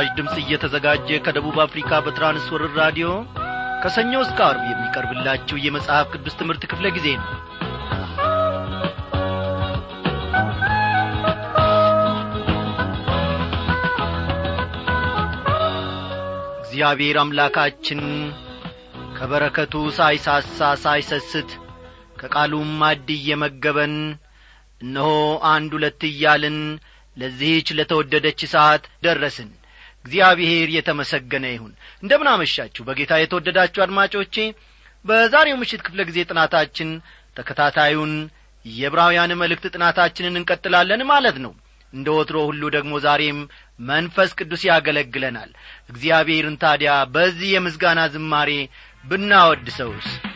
ይህ ምስራች ድምፅ እየተዘጋጀ ከደቡብ አፍሪካ በትራንስወርር ራዲዮ ከሰኞ እስከ አርብ የሚቀርብላችሁ የመጽሐፍ ቅዱስ ትምህርት ክፍለ ጊዜ ነው። እግዚአብሔር አምላካችን ከበረከቱ ሳይሳሳ ሳይሰስት ከቃሉም ማድ እየመገበን እነሆ አንድ ሁለት እያልን ለዚህች ለተወደደች ሰዓት ደረስን እግዚአብሔር የተመሰገነ ይሁን። እንደምን አመሻችሁ። በጌታ የተወደዳችሁ አድማጮቼ በዛሬው ምሽት ክፍለ ጊዜ ጥናታችን ተከታታዩን የዕብራውያን መልእክት ጥናታችንን እንቀጥላለን ማለት ነው። እንደ ወትሮ ሁሉ ደግሞ ዛሬም መንፈስ ቅዱስ ያገለግለናል። እግዚአብሔርን ታዲያ በዚህ የምስጋና ዝማሬ ብናወድሰውስ? በመገዛት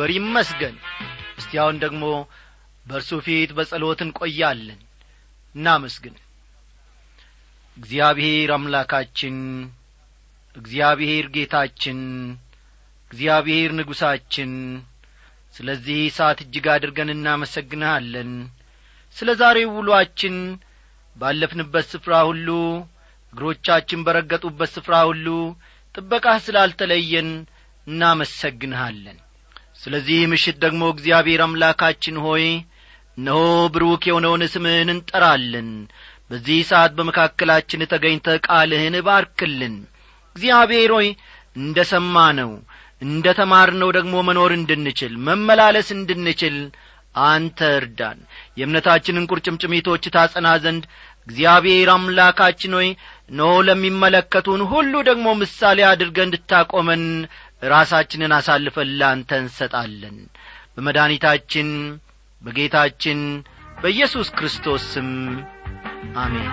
ይክበር ይመስገን። እስቲ አሁን ደግሞ በእርሱ ፊት በጸሎት እንቆያለን። እናመስግን። እግዚአብሔር አምላካችን እግዚአብሔር ጌታችን እግዚአብሔር ንጉሣችን ስለዚህ ሰዓት እጅግ አድርገን እናመሰግንሃለን። ስለ ዛሬው ውሎአችን ባለፍንበት ስፍራ ሁሉ እግሮቻችን በረገጡበት ስፍራ ሁሉ ጥበቃህ ስላልተለየን እናመሰግንሃለን ስለዚህ ምሽት ደግሞ እግዚአብሔር አምላካችን ሆይ እነሆ ብሩክ የሆነውን ስምህን እንጠራለን። በዚህ ሰዓት በመካከላችን ተገኝተ ቃልህን ባርክልን። እግዚአብሔር ሆይ እንደ ሰማነው እንደ ተማርነው ደግሞ መኖር እንድንችል መመላለስ እንድንችል አንተ እርዳን። የእምነታችንን ቁርጭምጭሚቶች ታጸና ዘንድ እግዚአብሔር አምላካችን ሆይ ኖ ለሚመለከቱን ሁሉ ደግሞ ምሳሌ አድርገ እንድታቆመን ራሳችንን አሳልፈን ላንተ እንሰጣለን። በመድኃኒታችን በጌታችን በኢየሱስ ክርስቶስ ስም አሜን።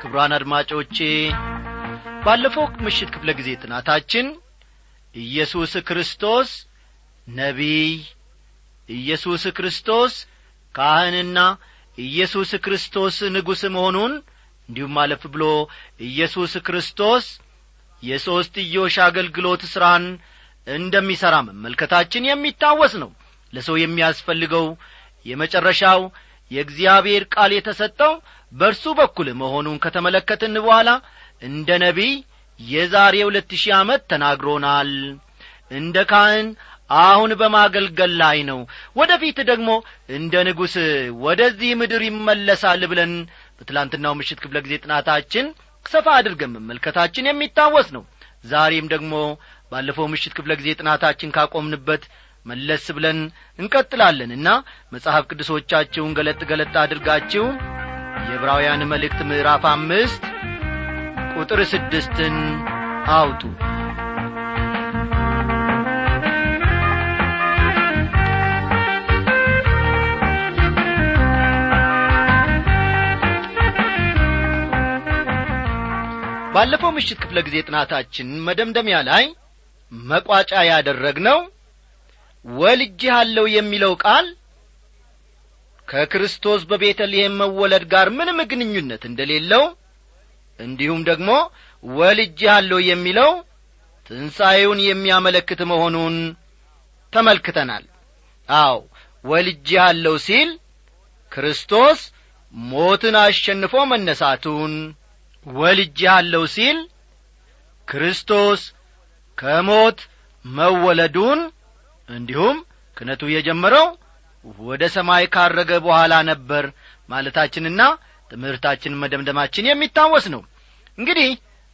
ክቡራን አድማጮቼ ባለፈው ምሽት ክፍለ ጊዜ ጥናታችን ኢየሱስ ክርስቶስ ነቢይ ኢየሱስ ክርስቶስ ካህንና ኢየሱስ ክርስቶስ ንጉሥ መሆኑን እንዲሁም አለፍ ብሎ ኢየሱስ ክርስቶስ የሦስትዮሽ አገልግሎት ሥራን እንደሚሠራ መመልከታችን የሚታወስ ነው። ለሰው የሚያስፈልገው የመጨረሻው የእግዚአብሔር ቃል የተሰጠው በእርሱ በኩል መሆኑን ከተመለከትን በኋላ እንደ ነቢይ የዛሬ ሁለት ሺህ ዓመት ተናግሮናል። እንደ ካህን አሁን በማገልገል ላይ ነው። ወደፊት ደግሞ እንደ ንጉሥ ወደዚህ ምድር ይመለሳል ብለን በትላንትናው ምሽት ክፍለ ጊዜ ጥናታችን ሰፋ አድርገን መመልከታችን የሚታወስ ነው። ዛሬም ደግሞ ባለፈው ምሽት ክፍለ ጊዜ ጥናታችን ካቆምንበት መለስ ብለን እንቀጥላለን እና መጽሐፍ ቅዱሶቻችሁን ገለጥ ገለጥ አድርጋችሁ የዕብራውያን መልእክት ምዕራፍ አምስት ቁጥር ስድስትን አውጡ። ባለፈው ምሽት ክፍለ ጊዜ ጥናታችን መደምደሚያ ላይ መቋጫ ያደረግነው ወልጅሃለሁ የሚለው ቃል ከክርስቶስ በቤተልሔም መወለድ ጋር ምንም ግንኙነት እንደሌለው እንዲሁም ደግሞ ወልጅሃለሁ የሚለው ትንሣኤውን የሚያመለክት መሆኑን ተመልክተናል። አው ወልጅሃለሁ ሲል ክርስቶስ ሞትን አሸንፎ መነሳቱን ወልጅሃለሁ ሲል ክርስቶስ ከሞት መወለዱን እንዲሁም ክነቱ የጀመረው ወደ ሰማይ ካረገ በኋላ ነበር ማለታችንና ትምህርታችን መደምደማችን የሚታወስ ነው። እንግዲህ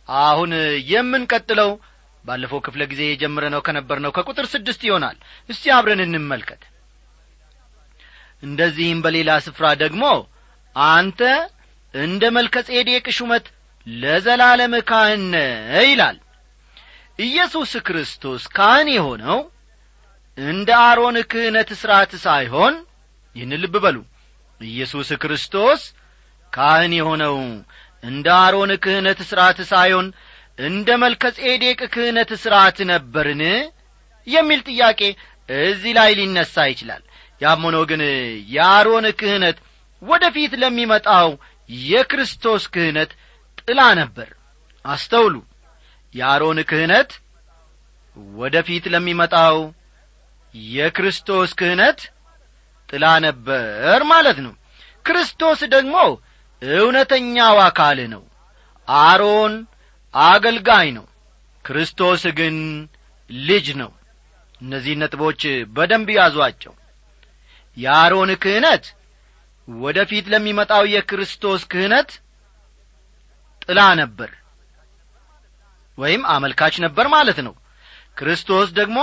አሁን የምንቀጥለው ባለፈው ክፍለ ጊዜ የጀምረነው ከነበርነው ከቁጥር ስድስት ይሆናል። እስቲ አብረን እንመልከት። እንደዚህም በሌላ ስፍራ ደግሞ አንተ እንደ መልከ ጼዴቅ ሹመት ለዘላለም ካህን ይላል። ኢየሱስ ክርስቶስ ካህን የሆነው እንደ አሮን ክህነት ሥርዓት ሳይሆን ይህን ልብ በሉ። ኢየሱስ ክርስቶስ ካህን የሆነው እንደ አሮን ክህነት ሥርዓት ሳይሆን እንደ መልከ ጼዴቅ ክህነት ሥርዓት ነበርን? የሚል ጥያቄ እዚህ ላይ ሊነሣ ይችላል። ያም ሆኖ ግን የአሮን ክህነት ወደ ፊት ለሚመጣው የክርስቶስ ክህነት ጥላ ነበር። አስተውሉ። የአሮን ክህነት ወደ ፊት ለሚመጣው የክርስቶስ ክህነት ጥላ ነበር ማለት ነው። ክርስቶስ ደግሞ እውነተኛው አካል ነው። አሮን አገልጋይ ነው። ክርስቶስ ግን ልጅ ነው። እነዚህ ነጥቦች በደንብ ያዟቸው። የአሮን ክህነት ወደ ፊት ለሚመጣው የክርስቶስ ክህነት ጥላ ነበር ወይም አመልካች ነበር ማለት ነው። ክርስቶስ ደግሞ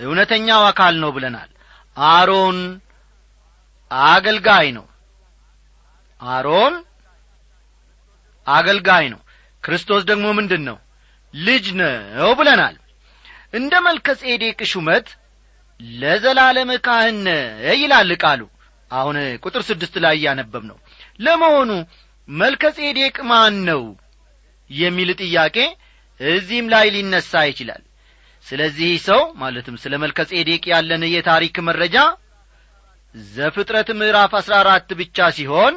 እውነተኛው አካል ነው ብለናል። አሮን አገልጋይ ነው አሮን አገልጋይ ነው። ክርስቶስ ደግሞ ምንድን ነው ልጅ ነው ብለናል። እንደ መልከ ጼዴቅ ሹመት ለዘላለም ካህን ይላል ቃሉ። አሁን ቁጥር ስድስት ላይ እያነበብ ነው ለመሆኑ መልከ ጼዴቅ ማን ነው የሚል ጥያቄ እዚህም ላይ ሊነሳ ይችላል። ስለዚህ ሰው ማለትም ስለ መልከ ጼዴቅ ያለን የታሪክ መረጃ ዘፍጥረት ምዕራፍ አሥራ አራት ብቻ ሲሆን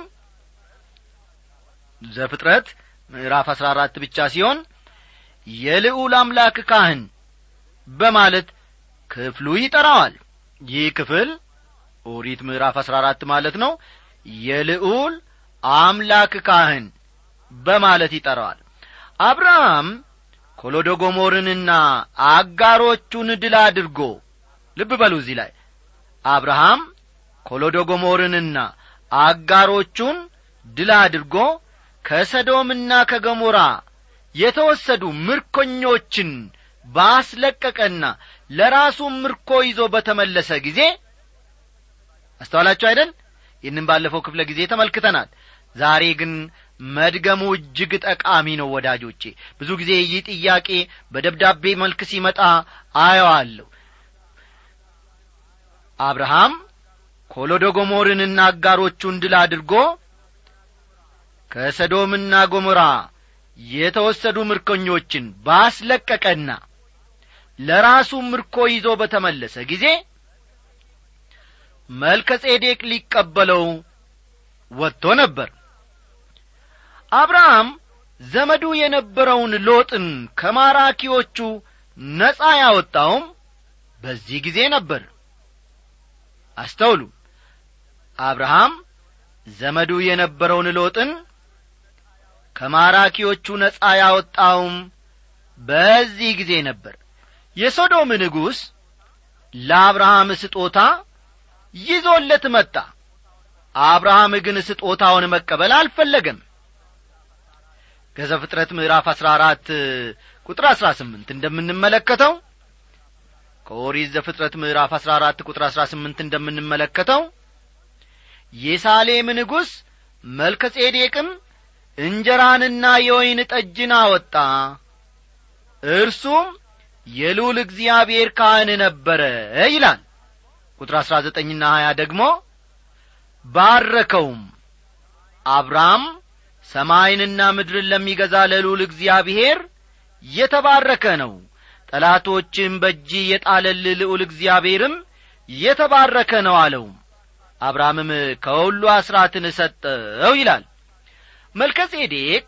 ዘፍጥረት ምዕራፍ አሥራ አራት ብቻ ሲሆን የልዑል አምላክ ካህን በማለት ክፍሉ ይጠራዋል። ይህ ክፍል ኦሪት ምዕራፍ አሥራ አራት ማለት ነው። የልዑል አምላክ ካህን በማለት ይጠራዋል። አብርሃም ኮሎዶጎሞርንና አጋሮቹን ድል አድርጎ ልብ በሉ እዚህ ላይ አብርሃም ኮሎዶጎሞርንና አጋሮቹን ድል አድርጎ ከሰዶምና ከገሞራ የተወሰዱ ምርኮኞችን ባስለቀቀና ለራሱም ምርኮ ይዞ በተመለሰ ጊዜ አስተዋላችሁ አይደል? ይህንም ባለፈው ክፍለ ጊዜ ተመልክተናል። ዛሬ ግን መድገሙ እጅግ ጠቃሚ ነው ወዳጆቼ። ብዙ ጊዜ ይህ ጥያቄ በደብዳቤ መልክ ሲመጣ አየዋለሁ። አብርሃም ኮሎዶጎሞርንና አጋሮቹን ድል አድርጎ ከሰዶምና ጎሞራ የተወሰዱ ምርኮኞችን ባስለቀቀና ለራሱ ምርኮ ይዞ በተመለሰ ጊዜ መልከ ጼዴቅ ሊቀበለው ወጥቶ ነበር። አብርሃም ዘመዱ የነበረውን ሎጥን ከማራኪዎቹ ነጻ ያወጣውም በዚህ ጊዜ ነበር። አስተውሉ። አብርሃም ዘመዱ የነበረውን ሎጥን ከማራኪዎቹ ነጻ ያወጣውም በዚህ ጊዜ ነበር። የሶዶም ንጉሥ ለአብርሃም ስጦታ ይዞለት መጣ። አብርሃም ግን ስጦታውን መቀበል አልፈለገም። ከዘፍጥረት ምዕራፍ አሥራ አራት ቁጥር አሥራ ስምንት እንደምንመለከተው ከኦሪት ዘፍጥረት ምዕራፍ አሥራ አራት ቁጥር አሥራ ስምንት እንደምንመለከተው የሳሌም ንጉሥ መልከጼዴቅም እንጀራንና የወይን ጠጅን አወጣ። እርሱም የልዑል እግዚአብሔር ካህን ነበረ ይላል። ቁጥር አሥራ ዘጠኝና ሀያ ደግሞ ባረከውም። አብርሃም ሰማይንና ምድርን ለሚገዛ ለልዑል እግዚአብሔር የተባረከ ነው። ጠላቶችም በእጅ የጣለልህ ልዑል እግዚአብሔርም የተባረከ ነው አለው። አብርሃምም ከሁሉ አስራትን ሰጠው ይላል መልከጼዴቅ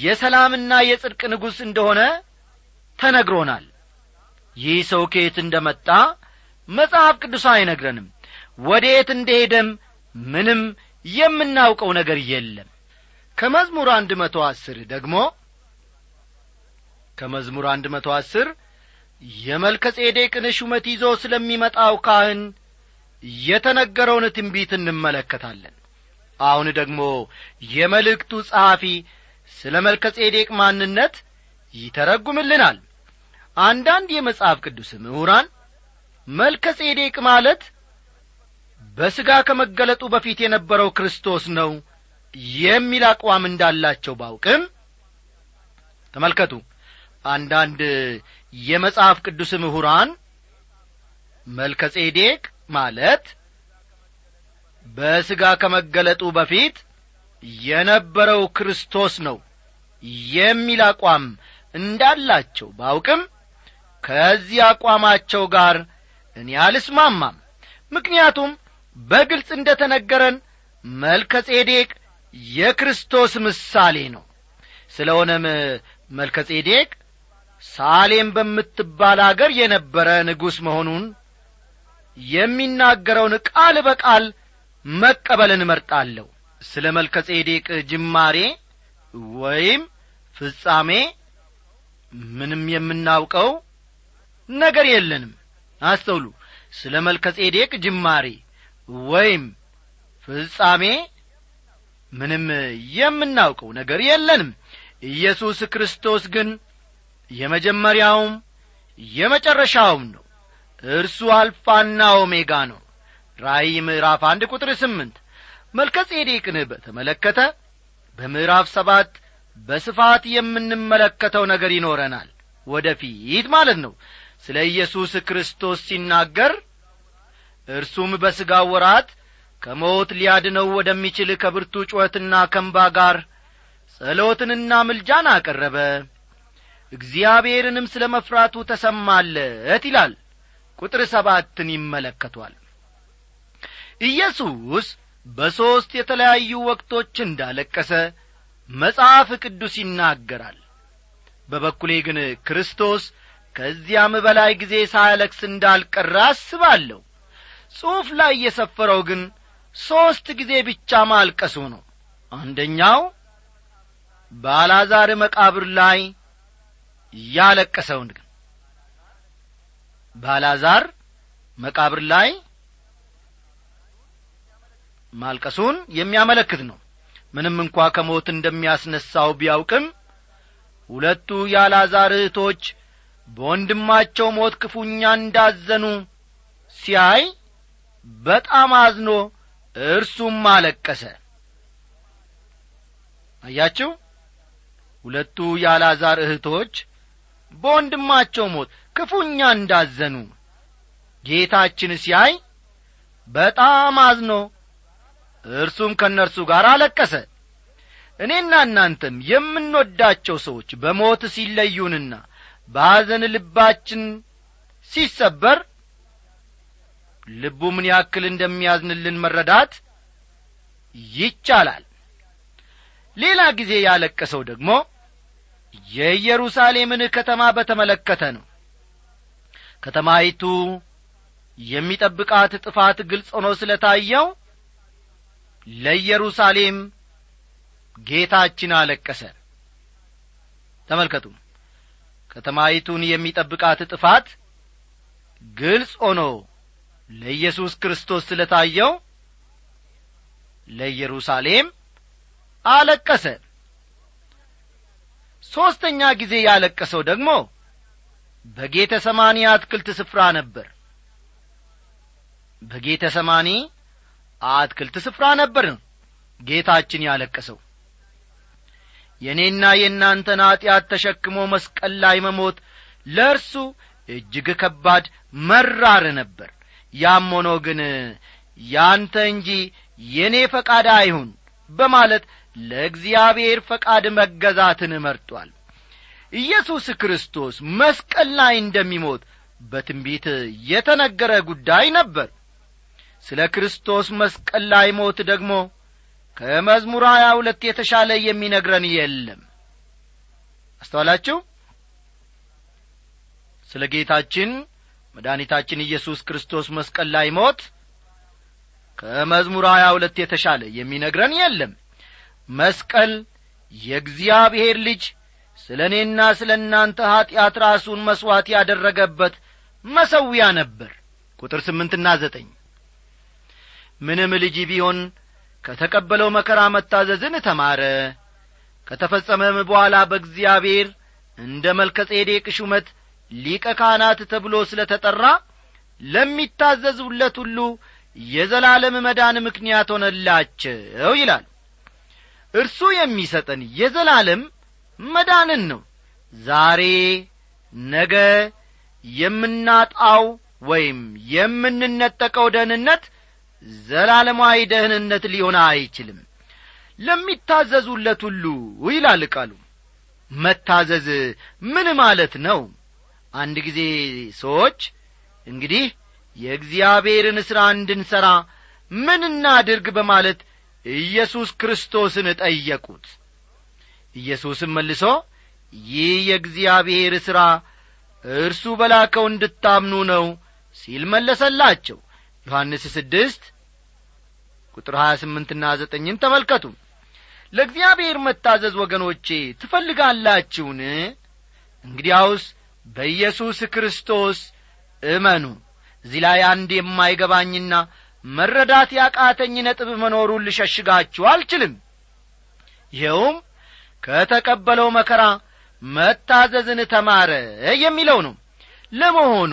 የሰላምና የጽድቅ ንጉሥ እንደሆነ ተነግሮናል። ይህ ሰው ከየት እንደ መጣ መጽሐፍ ቅዱስ አይነግረንም። ወዴት እንደሄደም ምንም የምናውቀው ነገር የለም። ከመዝሙር አንድ መቶ አስር ደግሞ ከመዝሙር አንድ መቶ አስር የመልከጼዴቅን ሹመት ይዞ ስለሚመጣው ካህን የተነገረውን ትንቢት እንመለከታለን አሁን ደግሞ የመልእክቱ ጸሐፊ ስለ መልከጼዴቅ ማንነት ይተረጉምልናል። አንዳንድ የመጽሐፍ ቅዱስ ምሁራን መልከጼዴቅ ማለት በሥጋ ከመገለጡ በፊት የነበረው ክርስቶስ ነው የሚል አቋም እንዳላቸው ባውቅም ተመልከቱ አንዳንድ የመጽሐፍ ቅዱስ ምሁራን መልከጼዴቅ ማለት በሥጋ ከመገለጡ በፊት የነበረው ክርስቶስ ነው የሚል አቋም እንዳላቸው ባውቅም ከዚህ አቋማቸው ጋር እኔ አልስማማም። ምክንያቱም በግልጽ እንደ ተነገረን መልከጼዴቅ የክርስቶስ ምሳሌ ነው። ስለሆነም መልከጼዴቅ ሳሌም በምትባል አገር የነበረ ንጉሥ መሆኑን የሚናገረውን ቃል በቃል መቀበልን እመርጣለሁ። ስለ መልከጼዴቅ ጅማሬ ወይም ፍጻሜ ምንም የምናውቀው ነገር የለንም። አስተውሉ። ስለ መልከጼዴቅ ጅማሬ ወይም ፍጻሜ ምንም የምናውቀው ነገር የለንም። ኢየሱስ ክርስቶስ ግን የመጀመሪያውም የመጨረሻውም ነው። እርሱ አልፋና ኦሜጋ ነው ራእይ ምዕራፍ አንድ ቁጥር ስምንት መልከጼዴቅን በተመለከተ በምዕራፍ ሰባት በስፋት የምንመለከተው ነገር ይኖረናል ወደ ፊት ማለት ነው። ስለ ኢየሱስ ክርስቶስ ሲናገር እርሱም በሥጋው ወራት ከሞት ሊያድነው ወደሚችል ከብርቱ ጩኸትና ከንባ ጋር ጸሎትንና ምልጃን አቀረበ። እግዚአብሔርንም ስለ መፍራቱ ተሰማለት ይላል። ቁጥር ሰባትን ይመለከቷል ኢየሱስ በሦስት የተለያዩ ወቅቶች እንዳለቀሰ መጽሐፍ ቅዱስ ይናገራል። በበኩሌ ግን ክርስቶስ ከዚያም በላይ ጊዜ ሳያለቅስ እንዳልቀረ አስባለሁ። ጽሑፍ ላይ የሰፈረው ግን ሦስት ጊዜ ብቻ ማልቀሱ ነው። አንደኛው በአልዓዛር መቃብር ላይ ያለቀሰውን ግን በአልዓዛር መቃብር ላይ ማልቀሱን የሚያመለክት ነው። ምንም እንኳ ከሞት እንደሚያስነሳው ቢያውቅም ሁለቱ የአልዓዛር እህቶች በወንድማቸው ሞት ክፉኛ እንዳዘኑ ሲያይ በጣም አዝኖ እርሱም አለቀሰ። አያችሁ? ሁለቱ የአልዓዛር እህቶች በወንድማቸው ሞት ክፉኛ እንዳዘኑ ጌታችን ሲያይ በጣም አዝኖ እርሱም ከእነርሱ ጋር አለቀሰ። እኔና እናንተም የምንወዳቸው ሰዎች በሞት ሲለዩንና በሐዘን ልባችን ሲሰበር ልቡ ምን ያክል እንደሚያዝንልን መረዳት ይቻላል። ሌላ ጊዜ ያለቀሰው ደግሞ የኢየሩሳሌምን ከተማ በተመለከተ ነው። ከተማይቱ የሚጠብቃት ጥፋት ግልጽ ሆኖ ስለ ታየው ለኢየሩሳሌም ጌታችን አለቀሰ። ተመልከቱ ከተማይቱን የሚጠብቃት ጥፋት ግልጽ ሆኖ ለኢየሱስ ክርስቶስ ስለ ታየው ለኢየሩሳሌም አለቀሰ። ሦስተኛ ጊዜ ያለቀሰው ደግሞ በጌተ ሰማኒ አትክልት ስፍራ ነበር። በጌተ ሰማኒ አትክልት ስፍራ ነበር ጌታችን ያለቀሰው የእኔና የእናንተን ኀጢአት ተሸክሞ መስቀል ላይ መሞት ለእርሱ እጅግ ከባድ መራር ነበር። ያም ሆኖ ግን ያንተ እንጂ የእኔ ፈቃድ አይሁን በማለት ለእግዚአብሔር ፈቃድ መገዛትን መርጧል። ኢየሱስ ክርስቶስ መስቀል ላይ እንደሚሞት በትንቢት የተነገረ ጉዳይ ነበር ስለ ክርስቶስ መስቀል ላይ ሞት ደግሞ ከመዝሙር ሀያ ሁለት የተሻለ የሚነግረን የለም። አስተዋላችሁ? ስለ ጌታችን መድኃኒታችን ኢየሱስ ክርስቶስ መስቀል ላይ ሞት ከመዝሙር ሀያ ሁለት የተሻለ የሚነግረን የለም። መስቀል የእግዚአብሔር ልጅ ስለ እኔና ስለ እናንተ ኀጢአት ራሱን መሥዋዕት ያደረገበት መሰዊያ ነበር። ቁጥር ስምንትና ዘጠኝ ምንም ልጅ ቢሆን ከተቀበለው መከራ መታዘዝን ተማረ። ከተፈጸመም በኋላ በእግዚአብሔር እንደ መልከ ጼዴቅ ሹመት ሊቀ ካህናት ተብሎ ስለ ተጠራ ለሚታዘዙለት ሁሉ የዘላለም መዳን ምክንያት ሆነላቸው ይላል። እርሱ የሚሰጠን የዘላለም መዳንን ነው። ዛሬ ነገ የምናጣው ወይም የምንነጠቀው ደህንነት ዘላለማዊ ደህንነት ሊሆን አይችልም። ለሚታዘዙለት ሁሉ ይላል ቃሉ። መታዘዝ ምን ማለት ነው? አንድ ጊዜ ሰዎች እንግዲህ የእግዚአብሔርን ሥራ እንድንሠራ ምን እናድርግ በማለት ኢየሱስ ክርስቶስን ጠየቁት። ኢየሱስም መልሶ ይህ የእግዚአብሔር ሥራ እርሱ በላከው እንድታምኑ ነው ሲል መለሰላቸው ዮሐንስ ስድስት ቁጥር ሀያ ስምንትና ዘጠኝን ተመልከቱ። ለእግዚአብሔር መታዘዝ ወገኖቼ ትፈልጋላችሁን? እንግዲያውስ በኢየሱስ ክርስቶስ እመኑ። እዚህ ላይ አንድ የማይገባኝና መረዳት ያቃተኝ ነጥብ መኖሩን ልሸሽጋችሁ አልችልም። ይኸውም ከተቀበለው መከራ መታዘዝን ተማረ የሚለው ነው። ለመሆኑ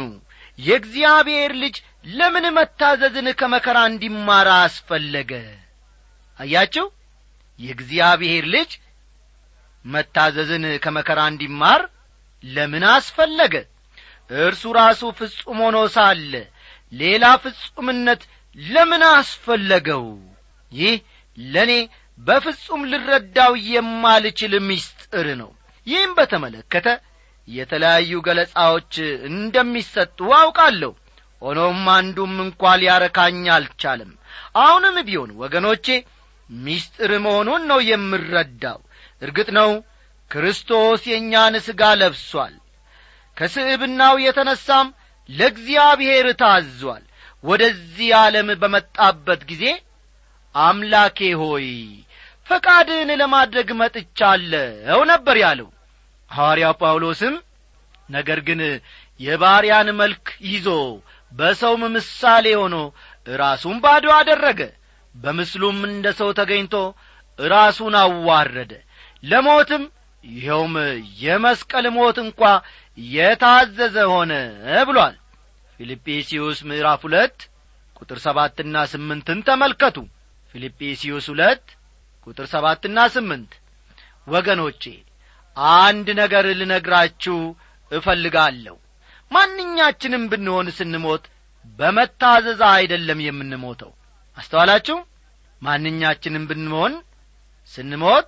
የእግዚአብሔር ልጅ ለምን መታዘዝን ከመከራ እንዲማር አስፈለገ? አያችሁ የእግዚአብሔር ልጅ መታዘዝን ከመከራ እንዲማር ለምን አስፈለገ? እርሱ ራሱ ፍጹም ሆኖ ሳለ ሌላ ፍጹምነት ለምን አስፈለገው? ይህ ለእኔ በፍጹም ልረዳው የማልችል ምስጢር ነው። ይህም በተመለከተ የተለያዩ ገለጻዎች እንደሚሰጡ አውቃለሁ ሆኖም አንዱም እንኳ ሊያረካኝ አልቻለም። አሁንም ቢሆን ወገኖቼ ምስጢር መሆኑን ነው የምረዳው። እርግጥ ነው ክርስቶስ የእኛን ሥጋ ለብሷል። ከስዕብናው የተነሳም ለእግዚአብሔር ታዟል። ወደዚህ ዓለም በመጣበት ጊዜ አምላኬ ሆይ ፈቃድህን ለማድረግ መጥቻለሁ ነበር ያለው። ሐዋርያው ጳውሎስም ነገር ግን የባሪያን መልክ ይዞ በሰውም ምሳሌ ሆኖ ራሱን ባዶ አደረገ። በምስሉም እንደ ሰው ተገኝቶ ራሱን አዋረደ። ለሞትም ይኸውም የመስቀል ሞት እንኳ የታዘዘ ሆነ ብሏል። ፊልጵስዩስ ምዕራፍ ሁለት ቁጥር ሰባትና ስምንትን ተመልከቱ። ፊልጵስዩስ ሁለት ቁጥር ሰባትና ስምንት ወገኖቼ አንድ ነገር ልነግራችሁ እፈልጋለሁ ማንኛችንም ብንሆን ስንሞት በመታዘዝ አይደለም የምንሞተው። አስተዋላችሁ? ማንኛችንም ብንሆን ስንሞት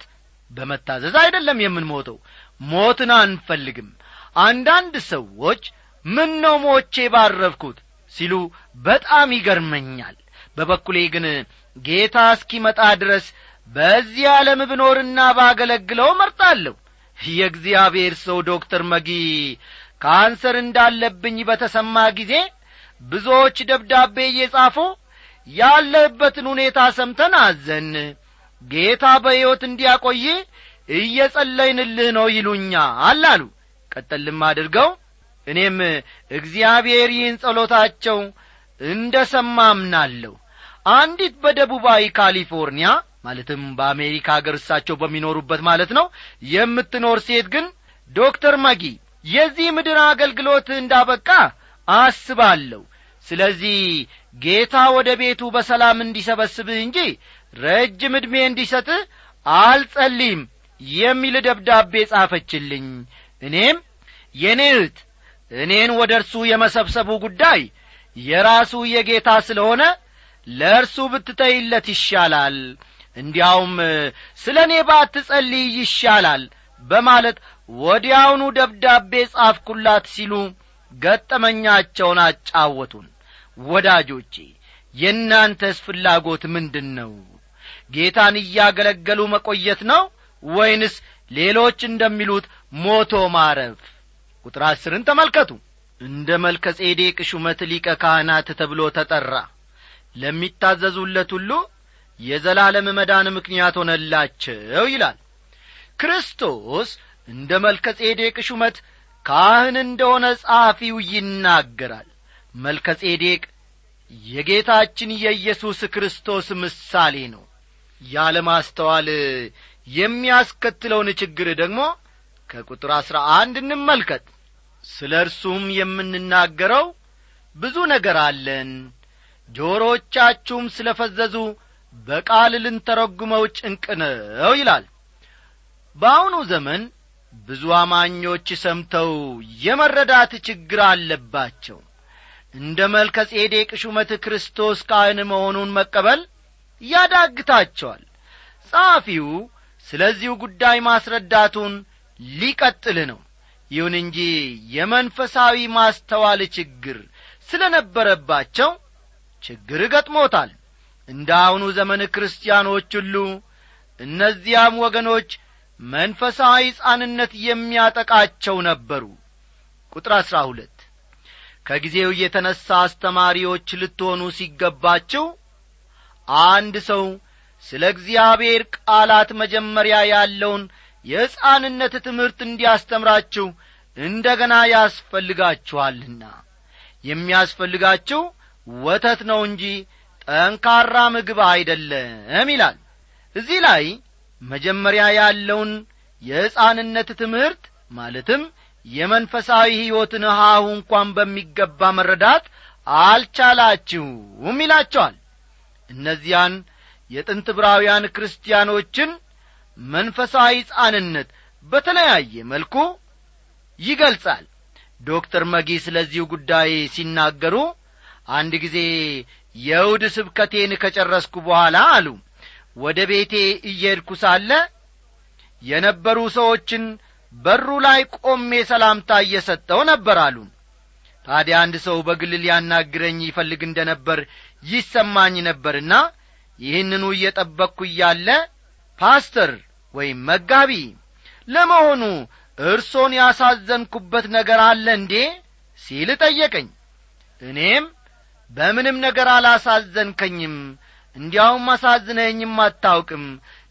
በመታዘዝ አይደለም የምንሞተው። ሞትን አንፈልግም። አንዳንድ ሰዎች ምን ነው ሞቼ ባረፍኩት ሲሉ በጣም ይገርመኛል። በበኩሌ ግን ጌታ እስኪመጣ ድረስ በዚህ ዓለም ብኖርና ባገለግለው መርጣለሁ የእግዚአብሔር ሰው ዶክተር መጊ ካንሰር እንዳለብኝ በተሰማ ጊዜ ብዙዎች ደብዳቤ እየጻፉ ያለህበትን ሁኔታ ሰምተን አዘን። ጌታ በሕይወት እንዲያቆይ እየጸለይንልህ ነው ይሉኛል አሉ። ቀጠልም አድርገው እኔም እግዚአብሔር ይህን ጸሎታቸው እንደ ሰማ አንዲት በደቡባዊ ካሊፎርኒያ ማለትም በአሜሪካ አገር እሳቸው በሚኖሩበት ማለት ነው የምትኖር ሴት ግን ዶክተር መጊ የዚህ ምድር አገልግሎት እንዳበቃ አስባለሁ። ስለዚህ ጌታ ወደ ቤቱ በሰላም እንዲሰበስብህ እንጂ ረጅም ዕድሜ እንዲሰጥህ አልጸልይም የሚል ደብዳቤ ጻፈችልኝ። እኔም የኔ እህት እኔን ወደ እርሱ የመሰብሰቡ ጉዳይ የራሱ የጌታ ስለሆነ ለእርሱ ብትተይለት ይሻላል እንዲያውም ስለ እኔ ባትጸልይ ይሻላል በማለት ወዲያውኑ ደብዳቤ ጻፍኩላት ሲሉ ገጠመኛቸውን አጫወቱን። ወዳጆቼ የእናንተስ ፍላጎት ምንድን ነው ጌታን እያገለገሉ መቆየት ነው ወይንስ ሌሎች እንደሚሉት ሞቶ ማረፍ? ቁጥር አስርን ተመልከቱ። እንደ መልከ ጼዴቅ ሹመት ሊቀ ካህናት ተብሎ ተጠራ። ለሚታዘዙለት ሁሉ የዘላለም መዳን ምክንያት ሆነላቸው ይላል። ክርስቶስ እንደ መልከ ጼዴቅ ሹመት ካህን እንደሆነ ጸሐፊው ይናገራል። መልከ ጼዴቅ የጌታችን የኢየሱስ ክርስቶስ ምሳሌ ነው። ያለማስተዋል የሚያስከትለውን ችግር ደግሞ ከቁጥር አሥራ አንድ እንመልከት። ስለ እርሱም የምንናገረው ብዙ ነገር አለን። ጆሮቻችሁም ስለ ፈዘዙ በቃል ልንተረጉመው ጭንቅ ነው ይላል። በአሁኑ ዘመን ብዙ አማኞች ሰምተው የመረዳት ችግር አለባቸው። እንደ መልከ ጼዴቅ ሹመት ክርስቶስ ካህን መሆኑን መቀበል ያዳግታቸዋል። ጸሐፊው ስለዚሁ ጉዳይ ማስረዳቱን ሊቀጥል ነው። ይሁን እንጂ የመንፈሳዊ ማስተዋል ችግር ስለ ነበረባቸው ችግር ገጥሞታል። እንደ አሁኑ ዘመን ክርስቲያኖች ሁሉ እነዚያም ወገኖች መንፈሳዊ ሕፃንነት የሚያጠቃቸው ነበሩ። ቁጥር አሥራ ሁለት ከጊዜው የተነሣ አስተማሪዎች ልትሆኑ ሲገባችሁ አንድ ሰው ስለ እግዚአብሔር ቃላት መጀመሪያ ያለውን የሕፃንነት ትምህርት እንዲያስተምራችሁ እንደ ገና ያስፈልጋችኋልና። የሚያስፈልጋችሁ ወተት ነው እንጂ ጠንካራ ምግብ አይደለም ይላል። እዚህ ላይ መጀመሪያ ያለውን የሕፃንነት ትምህርት ማለትም የመንፈሳዊ ሕይወትን ሀሁ እንኳን በሚገባ መረዳት አልቻላችሁም ይላቸዋል። እነዚያን የጥንት ብራውያን ክርስቲያኖችን መንፈሳዊ ሕፃንነት በተለያየ መልኩ ይገልጻል። ዶክተር መጊ ስለዚሁ ጉዳይ ሲናገሩ አንድ ጊዜ የእሁድ ስብከቴን ከጨረስኩ በኋላ አሉ ወደ ቤቴ እየሄድኩ ሳለ የነበሩ ሰዎችን በሩ ላይ ቆሜ ሰላምታ እየሰጠው ነበር አሉ። ታዲያ አንድ ሰው በግል ሊያናግረኝ ይፈልግ እንደ ነበር ይሰማኝ ነበርና ይህንኑ እየጠበቅኩ እያለ ፓስተር ወይም መጋቢ ለመሆኑ እርሶን ያሳዘንኩበት ነገር አለ እንዴ? ሲል ጠየቀኝ። እኔም በምንም ነገር አላሳዘንከኝም እንዲያውም አሳዝነኝም አታውቅም።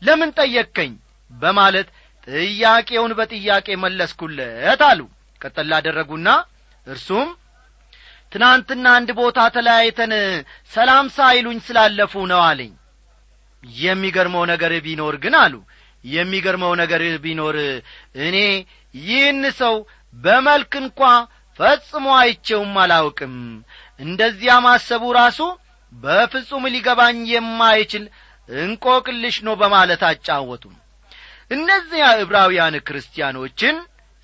ለምን ጠየቅከኝ? በማለት ጥያቄውን በጥያቄ መለስኩለት አሉ። ቀጠል አደረጉና እርሱም ትናንትና አንድ ቦታ ተለያይተን ሰላም ሳይሉኝ ስላለፉ ነው አለኝ። የሚገርመው ነገር ቢኖር ግን አሉ የሚገርመው ነገር ቢኖር እኔ ይህን ሰው በመልክ እንኳ ፈጽሞ አይቼውም አላውቅም። እንደዚያ ማሰቡ ራሱ በፍጹም ሊገባኝ የማይችል እንቆቅልሽ ነው በማለት አጫወቱም። እነዚያ ዕብራውያን ክርስቲያኖችን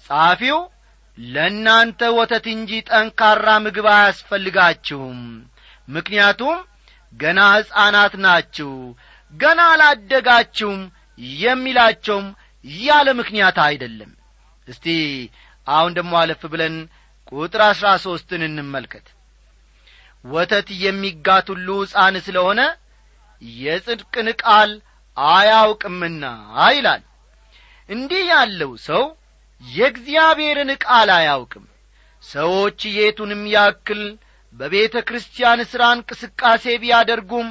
ጸሐፊው ለእናንተ ወተት እንጂ ጠንካራ ምግብ አያስፈልጋችሁም። ምክንያቱም ገና ሕፃናት ናችሁ ገና አላደጋችሁም የሚላቸውም ያለ ምክንያት አይደለም። እስቲ አሁን ደሞ አለፍ ብለን ቁጥር አሥራ ሦስትን እንመልከት ወተት የሚጋት ሁሉ ሕፃን ስለሆነ የጽድቅን ቃል አያውቅምና ይላል። እንዲህ ያለው ሰው የእግዚአብሔርን ቃል አያውቅም። ሰዎች የቱንም ያክል በቤተ ክርስቲያን ሥራ እንቅስቃሴ ቢያደርጉም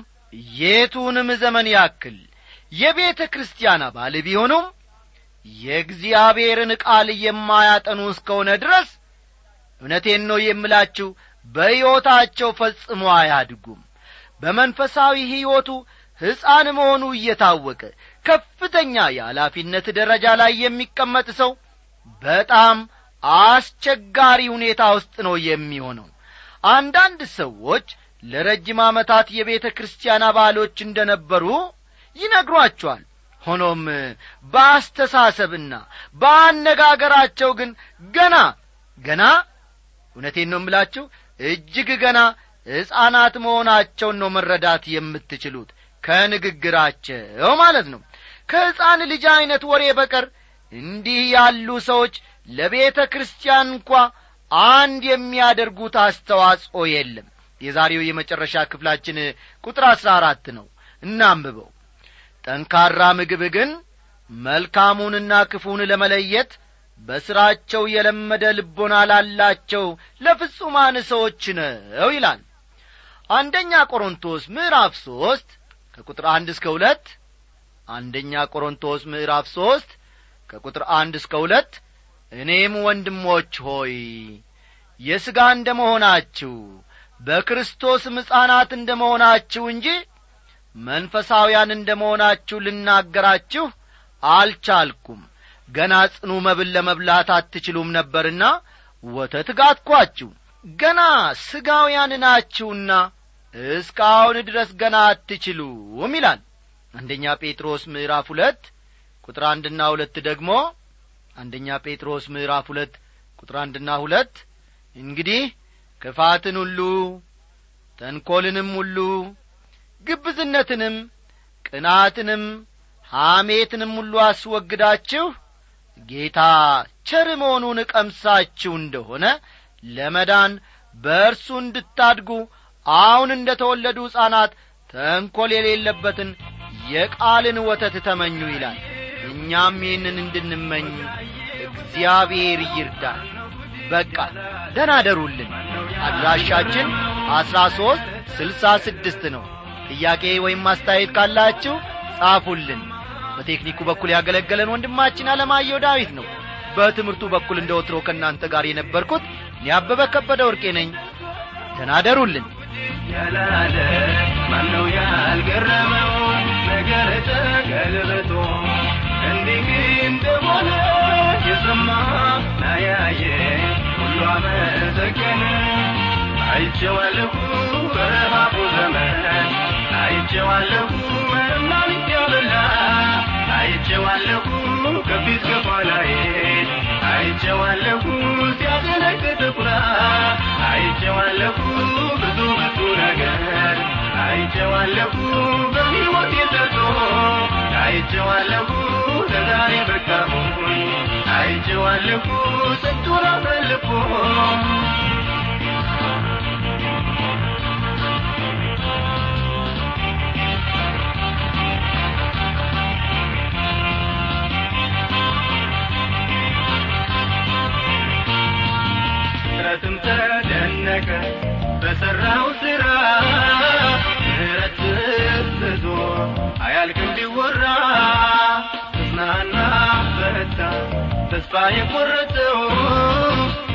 የቱንም ዘመን ያክል የቤተ ክርስቲያን አባል ቢሆኑም የእግዚአብሔርን ቃል የማያጠኑ እስከሆነ ድረስ እውነቴን ነው የምላችሁ በሕይወታቸው ፈጽሞ አያድጉም። በመንፈሳዊ ሕይወቱ ሕፃን መሆኑ እየታወቀ ከፍተኛ የኃላፊነት ደረጃ ላይ የሚቀመጥ ሰው በጣም አስቸጋሪ ሁኔታ ውስጥ ነው የሚሆነው። አንዳንድ ሰዎች ለረጅም ዓመታት የቤተ ክርስቲያን አባሎች እንደ ነበሩ ይነግሯቸዋል። ሆኖም በአስተሳሰብና በአነጋገራቸው ግን ገና ገና እውነቴን ነው የምላችሁ እጅግ ገና ሕፃናት መሆናቸውን ነው መረዳት የምትችሉት። ከንግግራቸው ማለት ነው። ከሕፃን ልጅ ዐይነት ወሬ በቀር እንዲህ ያሉ ሰዎች ለቤተ ክርስቲያን እንኳ አንድ የሚያደርጉት አስተዋጽኦ የለም። የዛሬው የመጨረሻ ክፍላችን ቁጥር አሥራ አራት ነው። እናንብበው። ጠንካራ ምግብ ግን መልካሙንና ክፉን ለመለየት በሥራቸው የለመደ ልቦና ላላቸው ለፍጹማን ሰዎች ነው ይላል። አንደኛ ቆሮንቶስ ምዕራፍ ሦስት ከቁጥር አንድ እስከ ሁለት አንደኛ ቆሮንቶስ ምዕራፍ ሦስት ከቁጥር አንድ እስከ ሁለት እኔም ወንድሞች ሆይ የሥጋ እንደ መሆናችሁ በክርስቶስም ሕፃናት እንደ መሆናችሁ እንጂ መንፈሳውያን እንደ መሆናችሁ ልናገራችሁ አልቻልኩም ገና ጽኑ መብል ለመብላት አትችሉም ነበርና ወተት ጋትኳችሁ። ገና ሥጋውያን ናችሁና እስካሁን ድረስ ገና አትችሉም ይላል። አንደኛ ጴጥሮስ ምዕራፍ ሁለት ቁጥር አንድና ሁለት ደግሞ አንደኛ ጴጥሮስ ምዕራፍ ሁለት ቁጥር አንድና ሁለት እንግዲህ ክፋትን ሁሉ ተንኰልንም ሁሉ ግብዝነትንም ቅናትንም ሐሜትንም ሁሉ አስወግዳችሁ ጌታ ቸር መሆኑን ቀምሳችሁ እንደሆነ ለመዳን በእርሱ እንድታድጉ አሁን እንደ ተወለዱ ሕፃናት ተንኰል የሌለበትን የቃልን ወተት ተመኙ ይላል። እኛም ይህንን እንድንመኝ እግዚአብሔር ይርዳል በቃ ደናደሩልን አድራሻችን አስራ ሦስት ስልሳ ስድስት ነው። ጥያቄ ወይም ማስተያየት ካላችሁ ጻፉልን በቴክኒኩ በኩል ያገለገለን ወንድማችን አለማየሁ ዳዊት ነው። በትምህርቱ በኩል እንደ ወትሮ ከእናንተ ጋር የነበርኩት እኔ አበበ ከበደ ወርቄ ነኝ። ተናደሩልን ያላለ ማነው ያልገረመው? ነገር ተገልብጦ እንዲህ እንደሆነ የሰማ ናያየ ሁሉ አመሰገነ። አይቼዋለሁ በረሃቡ ዘመን አይቼዋለሁ አይቼዋለሁ ብዙ ብዙ ነገር አይቼዋለሁ በሕይወት የደርሶ አይቼዋለሁ ለዛሬ በቃሁኝ አይቼዋለሁ ስንቱን አሳልፎ ፍጥረትም ተደነቀ በሠራው ሥራ ምሕረት ብዙ አያልቅም ቢወራ ተጽናና በረታ። ተስፋ የቈረጠው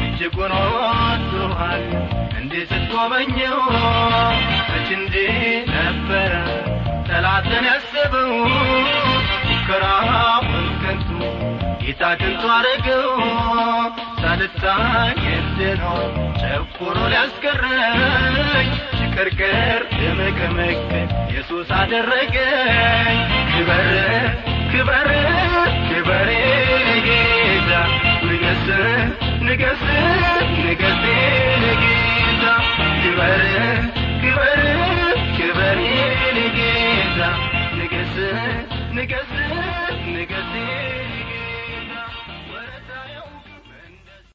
እጅጉን ወዶሃል። እንዴት ስትጎበኘው? መች እንዲህ ነበረ? ጠላትን ያሰበው ሙከራውን ከንቱ ጌታ ከንቱ አረገው ሳልታኝ ወስኖ ጨኩኖ ሊያስቀረኝ ሽቅርቅር ለመቀመቀን ኢየሱስ አደረገኝ። ክበር ክበር ክበር ጌታ ንገስ ንገስ ንገስ ጌታ ክበር ክበር ክበር ጌታ ንገስ ንገስ ንገስ